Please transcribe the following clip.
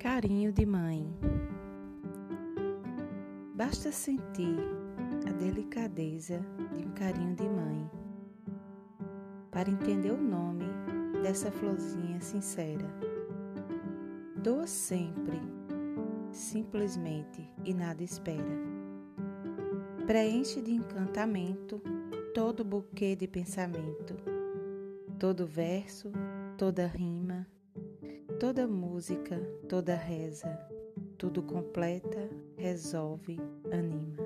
Carinho de mãe. Basta sentir a delicadeza de um carinho de mãe para entender o nome dessa florzinha sincera. Doa sempre, simplesmente e nada espera. Preenche de encantamento todo buquê de pensamento, todo verso, toda rima toda música, toda reza, tudo completa, resolve, anima.